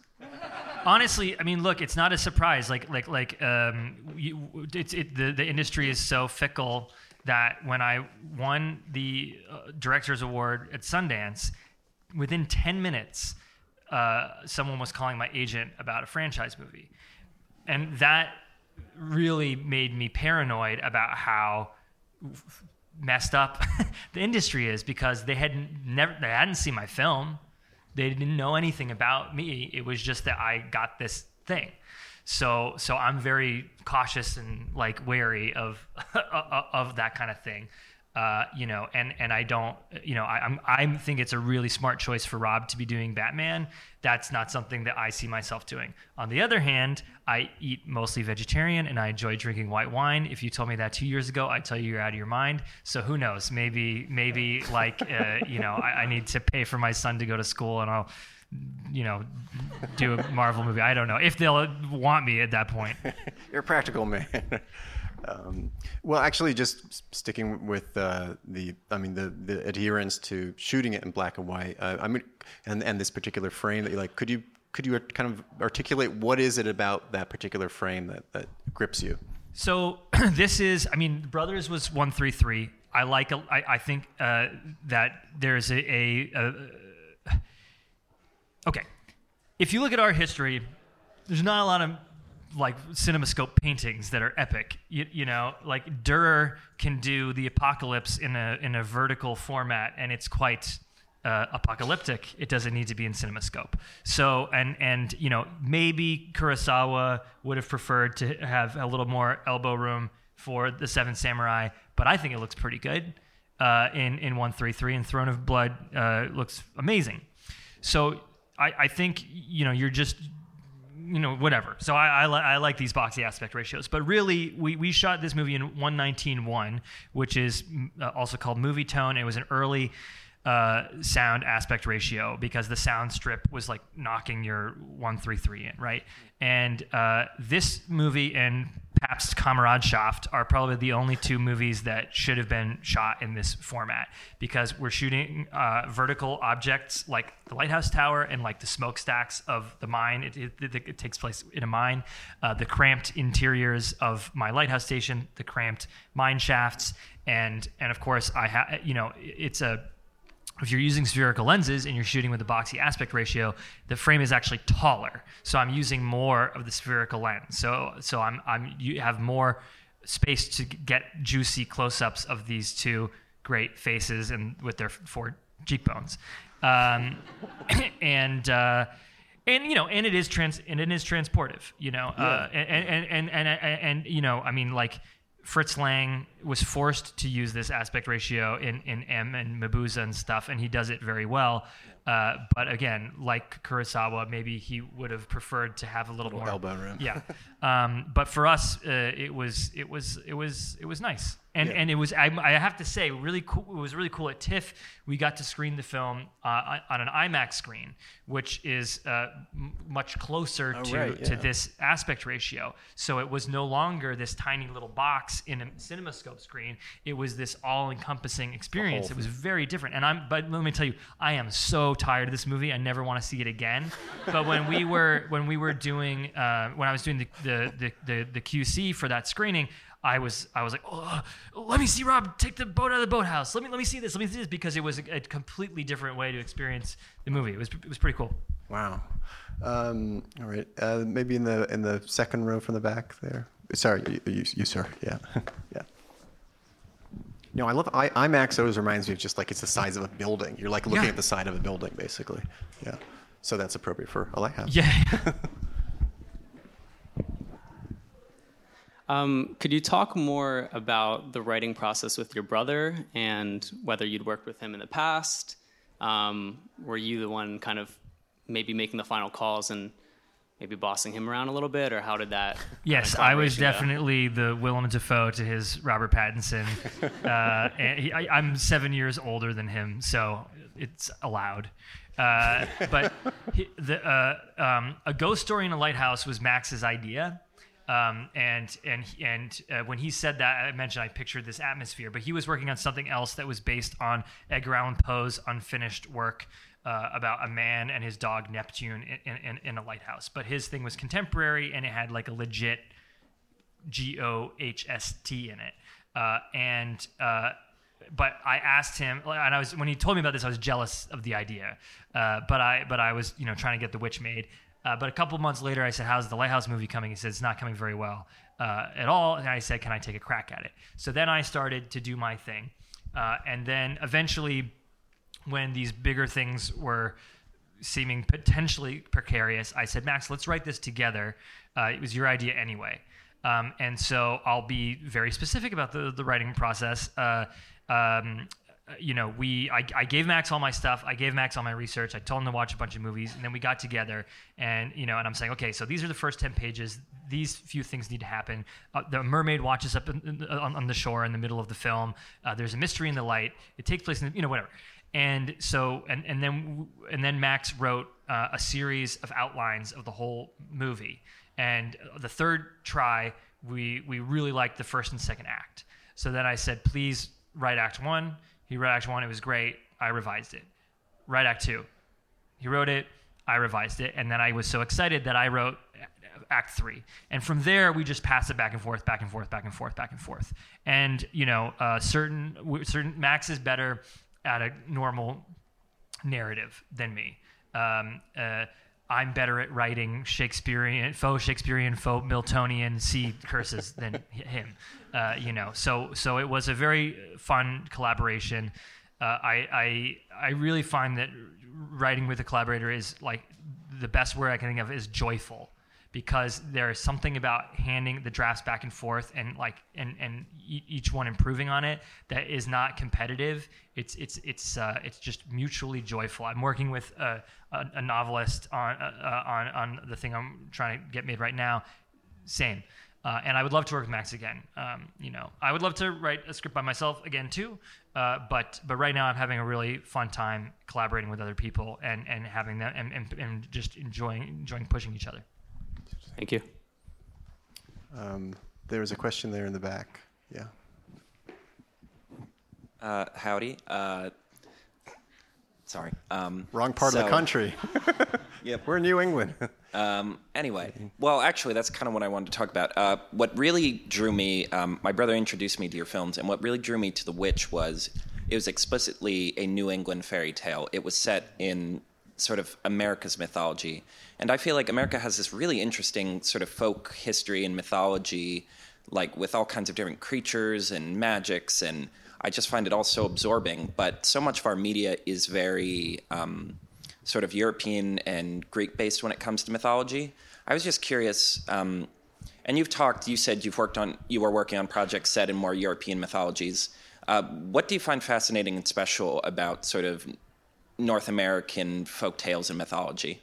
Honestly, I mean, look, it's not a surprise. Like, like, like, um, you, it's it, the the industry is so fickle that when I won the uh, director's award at Sundance, within ten minutes, uh, someone was calling my agent about a franchise movie, and that really made me paranoid about how messed up the industry is because they had never they hadn't seen my film. They didn't know anything about me. It was just that i got this thing so so i'm very cautious and like wary of of that kind of thing uh, you know and and i don't you know I, i'm i think it's a really smart choice for rob to be doing batman. That's not something that i see myself doing. On the other hand i eat mostly vegetarian and i enjoy drinking white wine. If you told me that two years ago i'd tell you you're out of your mind. So who knows? Maybe maybe like uh, you know I, I need to pay for my son to go to school and i'll you know do a marvel movie. I don't know. If they'll want me at that point. You're a practical man. um, well, actually, just sticking with uh, the, I mean, the, the adherence to shooting it in black and white. Uh, I mean, and and this particular frame that you like. Could you could you kind of articulate what is it about that particular frame that that grips you? So this is, I mean, Brothers was one three three. I like, I think uh, that there's a, a, a, okay. If you look at our history, there's not a lot of like cinemascope paintings that are epic. You, you know, like Durer can do the apocalypse in a in a vertical format, and it's quite uh, apocalyptic. It doesn't need to be in CinemaScope. So, and and you know, maybe Kurosawa would have preferred to have a little more elbow room for the Seven Samurai, but I think it looks pretty good uh, in in one three three, and Throne of Blood uh, looks amazing. So I, I think you know you're just you know whatever. So I I, li- I like these boxy aspect ratios, but really we we shot this movie in one nineteen one, which is uh, also called movie tone. It was an early uh, sound aspect ratio because the sound strip was like knocking your 133 in, right? And uh, this movie and Pabst Kameradschaft are probably the only two movies that should have been shot in this format because we're shooting uh, vertical objects like the lighthouse tower and like the smokestacks of the mine. It, it, it, takes place in a mine. Uh, the cramped interiors of my lighthouse station, the cramped mine shafts, and and of course I have you know it's a if you're using spherical lenses and you're shooting with a boxy aspect ratio, the frame is actually taller. So I'm using more of the spherical lens. So so I'm I'm you have more space to get juicy close-ups of these two great faces and with their four cheekbones, um, and. Uh, and you know, and it is trans, and it is transportive, you know, uh, and, and, and and and and you know, I mean, like Fritz Lang was forced to use this aspect ratio in, in M and Mabuse and stuff, and he does it very well. Uh, but again, like Kurosawa, maybe he would have preferred to have a little, Little more elbow room. Yeah, um, but for us, uh, it was it was it was it was nice, and Yeah. and it was I, I have to say really cool. It was really cool at TIFF. We got to screen the film uh, on an IMAX screen, which is uh, m- much closer to right, to this aspect ratio. So it was no longer this tiny little box in a CinemaScope screen. It was this all-encompassing experience. It was very different. And I'm, but let me tell you, I am so tired of this movie. I never want to see it again. But when we were when we were doing uh, when I was doing the the, the the the QC for that screening. I was I was like, oh, let me see Rob take the boat out of the boathouse. Let me let me see this. Let me see this because it was a, a completely different way to experience the movie. It was it was pretty cool. Wow. Um, all right. Uh, maybe in the in the second row from the back there. Sorry, you, you, you sir. Yeah, yeah. No, I love I, IMAX. Always reminds me of just like it's the size of a building. You're like looking Yeah. at the side of a building, basically. Yeah. So that's appropriate for a lighthouse. Yeah. Um, could you talk more about the writing process with your brother and whether you'd worked with him in the past? Um, were you the one kind of maybe making the final calls and maybe bossing him around a little bit, or how did that? Yes, I was collaboration go? definitely the Willem Dafoe to his Robert Pattinson. uh, and he, I, I'm seven years older than him, so it's allowed. Uh, but he, the, uh, um, a ghost story in a lighthouse was Max's idea. Um, and and and uh, when he said that, I mentioned I pictured this atmosphere, but he was working on something else that was based on Edgar Allan Poe's unfinished work uh, about a man and his dog Neptune in, in, in a lighthouse. But his thing was contemporary, and it had like a legit G O H S T in it. Uh, and uh, but I asked him, and I was when he told me about this, I was jealous of the idea. Uh, but I but I was you know trying to get The Witch made. Uh, but a couple months later, I said, "How's the Lighthouse movie coming?" He said, "It's not coming very well uh, at all." And I said, "Can I take a crack at it?" So then I started to do my thing, uh, and then eventually, when these bigger things were seeming potentially precarious, I said, Max, let's write this together. Uh, it was your idea anyway. Um, and so I'll be very specific about the, the writing process. Uh, um, you know, we I, I gave Max all my stuff. I gave Max all my research. I told him to watch a bunch of movies, and then we got together. And you know, and I'm saying, okay, so these are the first ten pages. These few things need to happen. Uh, the mermaid watches up in, in- on, on the shore in the middle of the film. Uh, there's a mystery in the light. It takes place in the, you know whatever. And so and and then and then Max wrote uh, a series of outlines of the whole movie. And the third try, we we really liked the first and second act. So then I said, please write Act One. He wrote Act One. It was great. I revised it. Write Act Two. He wrote it. I revised it, and then I was so excited that I wrote Act Three. And from there, we just passed it back and forth, back and forth, back and forth, back and forth. And you know, uh, certain certain Max is better at a normal narrative than me. Um, uh, I'm better at writing Shakespearean, faux Shakespearean, faux Miltonian sea curses than him. Uh, you know, so so it was a very fun collaboration. Uh, I, I I really find that writing with a collaborator is like the best word I can think of is joyful because there is something about handing the drafts back and forth and like and and each one improving on it that is not competitive. It's it's it's uh, it's just mutually joyful. I'm working with a, a, a novelist on uh, uh on on the thing I'm trying to get made right now. Same. Uh, and I would love to work with Max again. Um, you know, I would love to write a script by myself again too. Uh, but but right now I'm having a really fun time collaborating with other people and, and having them and, and, and just enjoying enjoying pushing each other. Thank you. Um, there was a question there in the back. Yeah. Uh, howdy. Uh, sorry. Um, Wrong part of the country. Yep. We're in New England. Um, anyway, well, actually, that's kind of what I wanted to talk about. Uh, what really drew me, um, my brother introduced me to your films, and what really drew me to The Witch was it was explicitly a New England fairy tale. It was set in sort of America's mythology. And I feel like America has this really interesting sort of folk history and mythology, like with all kinds of different creatures and magics. And I just find it all so absorbing. But so much of our media is very. Um, sort of European and Greek based when it comes to mythology. I was just curious, um, and you've talked, you said you've worked on, you were working on projects set in more European mythologies. Uh, what do you find fascinating and special about sort of North American folk tales and mythology?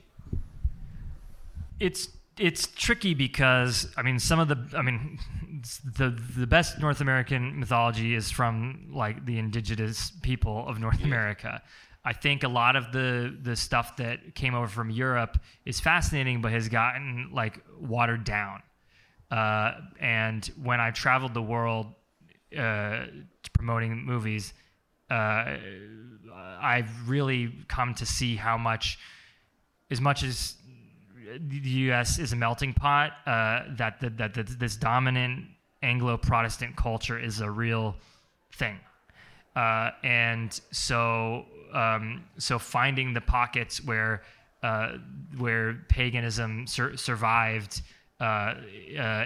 it's it's tricky because I mean some of the I mean the the best North American mythology is from like the indigenous people of North America. I think a lot of the the stuff that came over from Europe is fascinating, but has gotten like watered down. Uh, and when I traveled the world uh, promoting movies, uh, I've really come to see how much, as much as the U.S. is a melting pot, uh, that, that, that, this dominant Anglo-Protestant culture is a real thing. Uh, and so, um, so finding the pockets where, uh, where paganism sur- survived, uh, uh,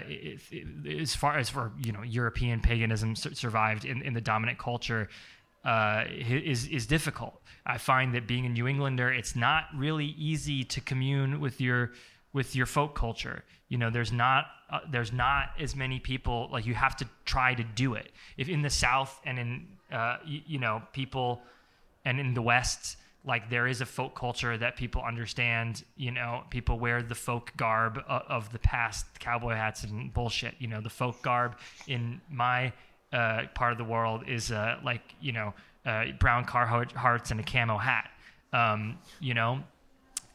as far as for you know European paganism sur- survived in, in the dominant culture uh, is is difficult. I find that being a New Englander, it's not really easy to commune with your with your folk culture. You know, there's not uh, there's not as many people like you have to try to do it. If in the South and in uh, you, you know people and in the West, like there is a folk culture that people understand. You know, people wear the folk garb of, of the past, cowboy hats and bullshit. You know, the folk garb in my uh, part of the world is uh, like you know uh, brown Carhartts and a camo hat. Um, you know,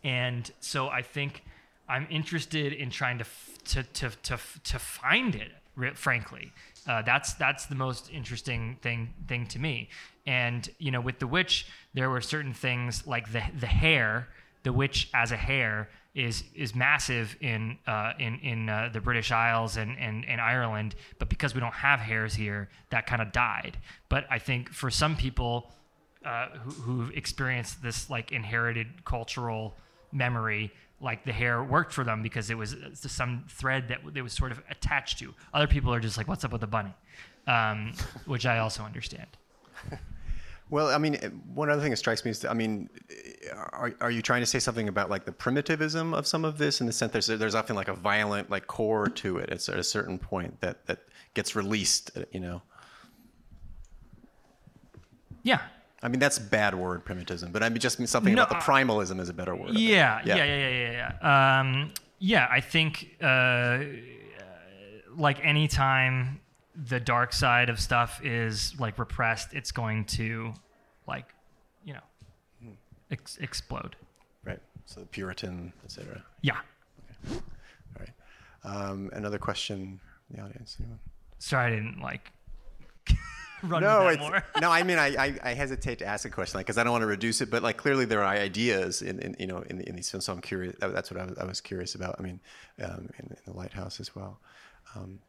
and so I think I'm interested in trying to f- to to to to find it. Frankly, uh, that's that's the most interesting thing thing to me. And you know, with the witch, there were certain things like the the hare. The witch as a hare is is massive in uh, in in uh, the British Isles and, and and Ireland, but because we don't have hares here, that kind of died. But I think for some people uh, who, who've experienced this like inherited cultural memory, like the hare worked for them because it was uh, some thread that it was sort of attached to. Other people are just like, "What's up with the bunny," um, which I also understand. Well, I mean, uh, one other thing that strikes me is, I mean, are, are you trying to say something about like the primitivism of some of this in the sense there's there's often like a violent like core to it at a certain point that that gets released, uh, you know? Yeah, I mean, that's a bad word, primitivism, but I mean, just something No, about the I- primalism is a better word. Think. Yeah, yeah, yeah, yeah, yeah, yeah. Um, yeah, I think uh, like anytime the dark side of stuff is like repressed, it's going to like you know ex- explode. Right. So the Puritan, etc. Yeah. All right. Um, another question from the audience. Anyone? Sorry, I didn't like run no, with it's, that no. I mean, I, I, I hesitate to ask a question because I don't want to reduce it, but like clearly there are ideas in, in you know in, in these films. So I'm curious. That's what I was, I was curious about. I mean, um, in, in the lighthouse as well. Um,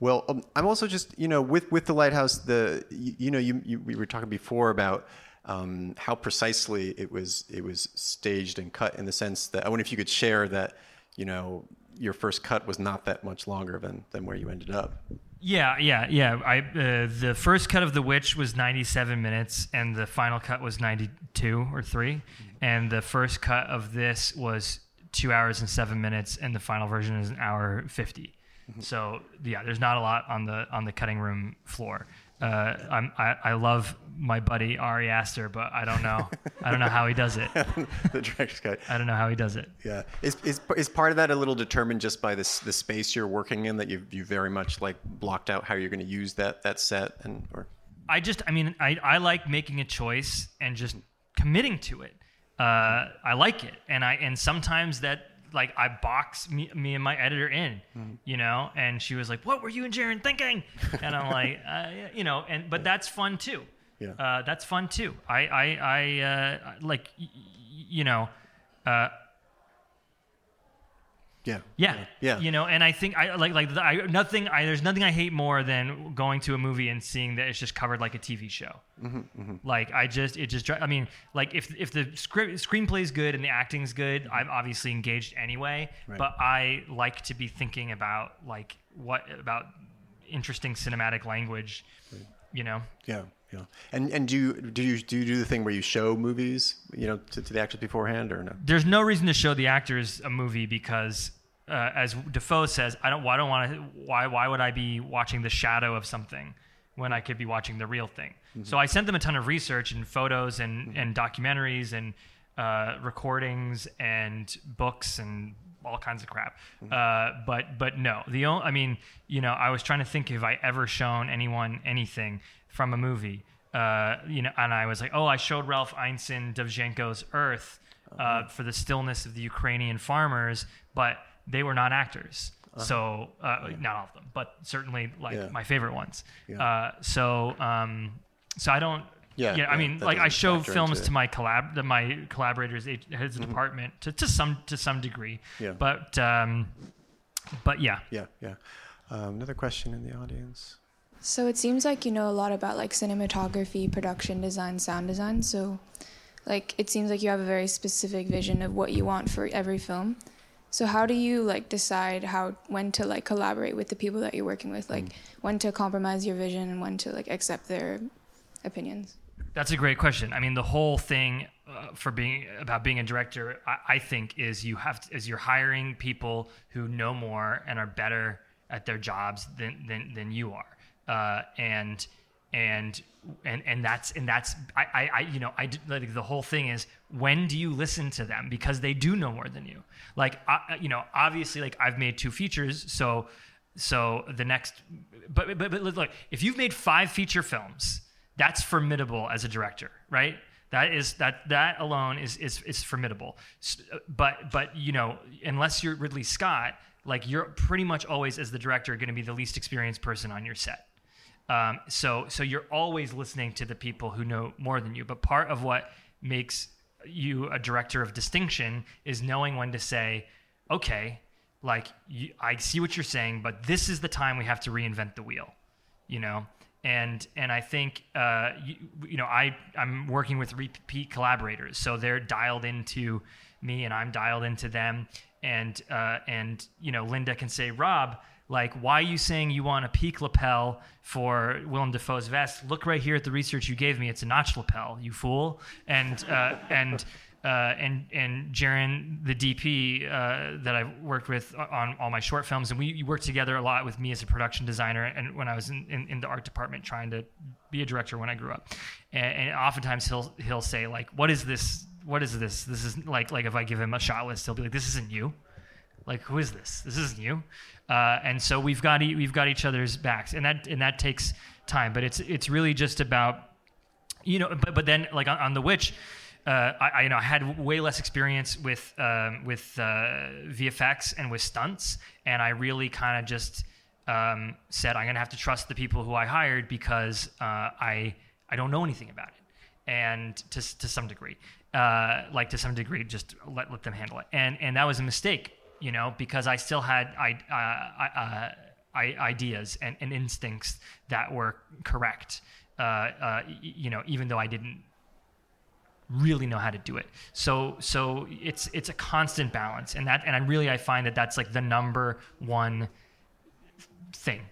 well, um, I'm also just you know with with the lighthouse. The you, you know you, you we were talking before about. Um, how precisely it was it was staged and cut in the sense that I wonder if you could share that you know your first cut was not that much longer than than where you ended up. Yeah, yeah, yeah. I uh, the first cut of The Witch was 97 minutes, and the final cut was 92 or 3 and the first cut of this was two hours and seven minutes, and the final version is an hour 50 So yeah, there's not a lot on the on the cutting room floor. Uh, I'm, I, I love my buddy Ari Aster, but I don't know I don't know how he does it. the director's cut. I don't know how he does it. Yeah, is, is is part of that a little determined just by this the space you're working in that you you very much like blocked out how you're going to use that that set and or I just, I mean, I, I like making a choice and just committing to it. Uh, I like it, and I and sometimes that like I box me, me and my editor in, you know, and she was like, "What were you and Jarin thinking?" And I'm like, uh, you know, and but that's fun too. Yeah. Uh, that's fun too. I I I uh, like y- you know. Uh, yeah yeah, yeah You know, and I think I like like the, I nothing. I there's nothing I hate more than going to a movie and seeing that it's just covered like a TV show. Mm-hmm, Like I just it just I mean like if if the script screenplay is good and the acting's good, I'm obviously engaged anyway. Right. But I like to be thinking about like what about interesting cinematic language. You know. yeah yeah and and do you do you do you do the thing where you show movies you know to, to the actors beforehand or no there's no reason to show the actors a movie because uh, as Dafoe says, I don't. Why don't want to. Why? Why would I be watching the shadow of something when I could be watching the real thing? So I sent them a ton of research and photos and and documentaries and uh, recordings and books and all kinds of crap. Uh, but but no, the only. I mean, you know, I was trying to think if I ever shown anyone anything from a movie. Uh, you know, and I was like, oh, I showed Ralph Ineson Dovzhenko's Earth uh, for the stillness of the Ukrainian farmers, but they were not actors. So uh, not all of them, but certainly like Yeah. my favorite ones. Yeah. Uh, so um, so I don't. Yeah, I yeah, mean, like I show films to my collab, to my collaborators, heads of Mm-hmm. department, to, to some to some degree. Yeah. But um, but yeah. yeah yeah um, another question in the audience So it seems like you know a lot about like cinematography, production design, sound design. So like it seems like you have a very specific vision of what you want for every film. So how do you like decide how when to like collaborate with the people that you're working with? Like when to compromise your vision and when to like accept their opinions? That's a great question. I mean, the whole thing uh, for being about being a director, I, I think, is you have to, is you're hiring people who know more and are better at their jobs than than, than you are, uh, and and and and that's and that's I, I, I you know I like the whole thing is when do you listen to them because they do know more than you. Like I, you know, obviously, like I've made two features, so so the next, but but but look, if you've made five feature films that's formidable as a director, right? That is that that alone is is is formidable. But but you know, unless you're Ridley Scott, like you're pretty much always as the director going to be the least experienced person on your set. Um, so so you're always listening to the people who know more than you. But part of what makes you a director of distinction is knowing when to say, okay, like you, I see what you're saying, but this is the time we have to reinvent the wheel you know? And and i think uh, you, you know i i'm working with repeat collaborators. So they're dialed into me and i'm dialed into them. And uh, and you know linda can say rob like why are you saying you want a peak lapel for willem dafoe's vest look right here at the research you gave me it's a notch lapel you fool and uh, and uh, and and Jarin, the DP uh, that I've worked with on all my short films, and we worked together a lot with me as a production designer, and when I was in, in, in the art department trying to be a director when I grew up, and, and oftentimes he'll he'll say like, "What is this? What is this? This is like like if I give him a shot list, he'll be like, "This isn't you." Like who is this? This isn't you, uh, and so we've got e- we've got each other's backs, and that and that takes time. But it's it's really just about you know but, but then like on, on the witch uh, I, I you know I had way less experience with um, with uh, VFX and with stunts, and I really kind of just um, said I'm gonna have to trust the people who I hired because uh, I I don't know anything about it, and to to some degree, uh, like to some degree, just let let them handle it, and and that was a mistake, you know, because I still had I. Uh, I uh, I, ideas and, and instincts that were correct. Uh, uh, you know, even though I didn't really know how to do it. So so it's it's a constant balance, and that and I really I find that that's like the number one thing.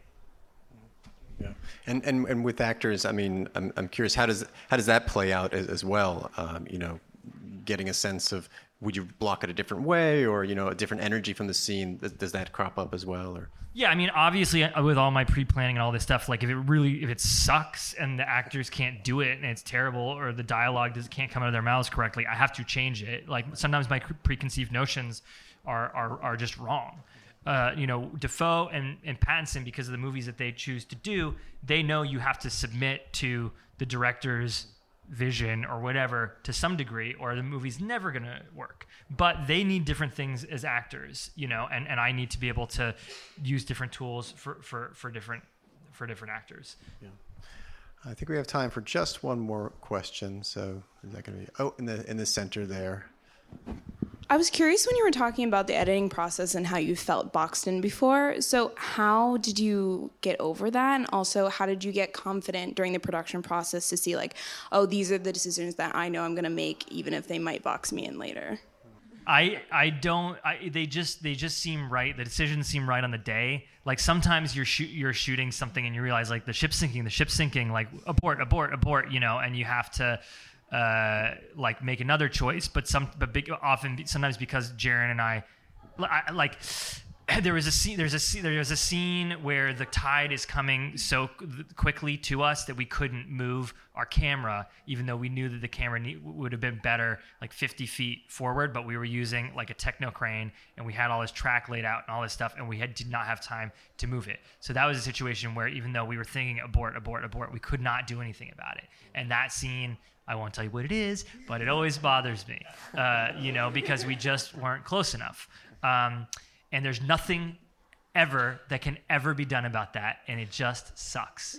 Yeah, and and and with actors, I mean, I'm I'm curious how does how does that play out as, as well? Um, you know, getting a sense of would you block it a different way, or you know, a different energy from the scene? Does, that crop up as well, or? Yeah, I mean, obviously, uh, with all my pre-planning and all this stuff, like if it really, if it sucks and the actors can't do it and it's terrible, or the dialogue does, can't come out of their mouths correctly, I have to change it. Like sometimes my preconceived notions are are, are just wrong. Uh, you know, dafoe and, and Pattinson, because of the movies that they choose to do, they know you have to submit to the director's vision or whatever to some degree, or the movie's never going to work. But they need different things as actors, you know, and, and I need to be able to use different tools for, for, for different for different actors. Yeah. I think we have time for just one more question. So is that going to be oh in the in the center there? I was curious when you were talking about the editing process and how you felt boxed in before. So, how did you get over that? And also, how did you get confident during the production process to see, like, oh, these are the decisions that I know I'm going to make, even if they might box me in later? I I don't I, they just they just seem right. The decisions seem right on the day. Like sometimes you're shoot you're shooting something and you realize like the ship's sinking, the ship's sinking, like abort, abort, abort, you know, and you have to uh, like make another choice. But some, but big, often sometimes because Jarin and I, I like there was a scene there's a there's a scene where the tide is coming so quickly to us that we couldn't move our camera even though we knew that the camera would have been better like 50 feet forward but we were using like a techno crane and we had all this track laid out and all this stuff and we had did not have time to move it so that was a situation where even though we were thinking abort abort abort we could not do anything about it and that scene I won't tell you what it is, but it always bothers me, uh, you know, because we just weren't close enough. Um, and there's nothing ever that can ever be done about that, and it just sucks.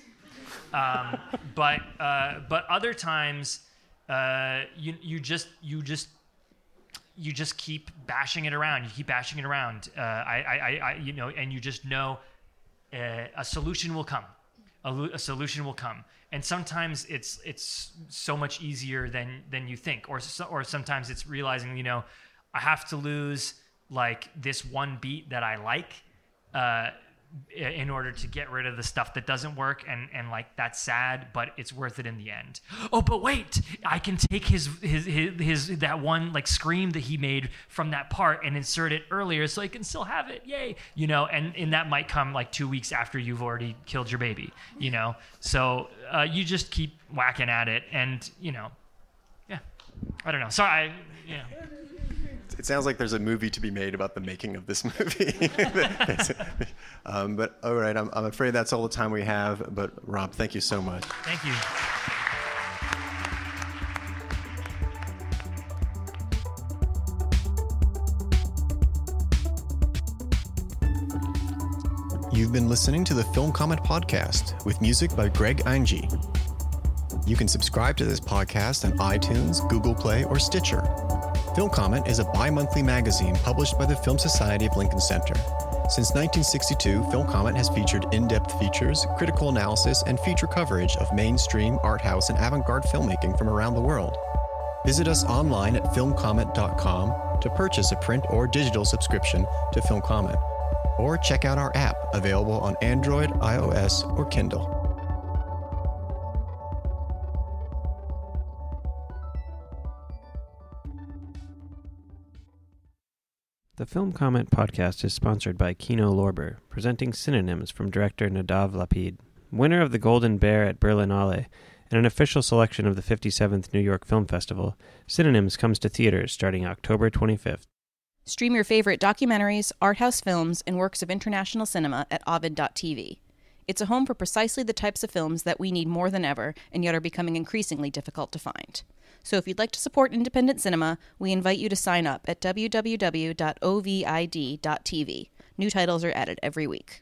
Um, but uh, but other times, uh, you you just you just you just keep bashing it around. You keep bashing it around. Uh, I, I, I, you know, and you just know uh, a solution will come. A, a, solution will come. And sometimes it's it's so much easier than than you think, or or sometimes it's realizing, you know, I have to lose like this one beat that I like uh, in order to get rid of the stuff that doesn't work and and like that's sad but it's worth it in the end. Oh but wait i can take his his his, his that one like scream that he made from that part and insert it earlier so i can still have it yay you know and and that might come like two weeks after you've already killed your baby you know? So uh, you just keep whacking at it and you know yeah i don't know. Sorry I, yeah. It sounds like there's a movie to be made about the making of this movie. um, but all right, I'm, I'm afraid that's all the time we have. But Rob, thank you so much. Thank you. You've been listening to the Film Comment Podcast with music by Greg Einge. You can subscribe to this podcast on iTunes, Google Play, or Stitcher. Film Comment is a bi monthly magazine published by the Film Society of Lincoln Center. Since 1962, Film Comment has featured in depth features, critical analysis, and feature coverage of mainstream, art house, and avant garde filmmaking from around the world. Visit us online at filmcomment.com to purchase a print or digital subscription to Film Comment, or check out our app available on Android, iOS, or Kindle. The Film Comment podcast is sponsored by Kino Lorber, presenting synonyms from director Nadav Lapid, winner of the Golden Bear at Berlinale, and an official selection of the 57th New York Film Festival. Synonyms comes to theaters starting October 25th. Stream your favorite documentaries, art house films, and works of international cinema at Ovid.tv. It's a home for precisely the types of films that we need more than ever and yet are becoming increasingly difficult to find. So if you'd like to support independent cinema, we invite you to sign up at www.ovid.tv. New titles are added every week.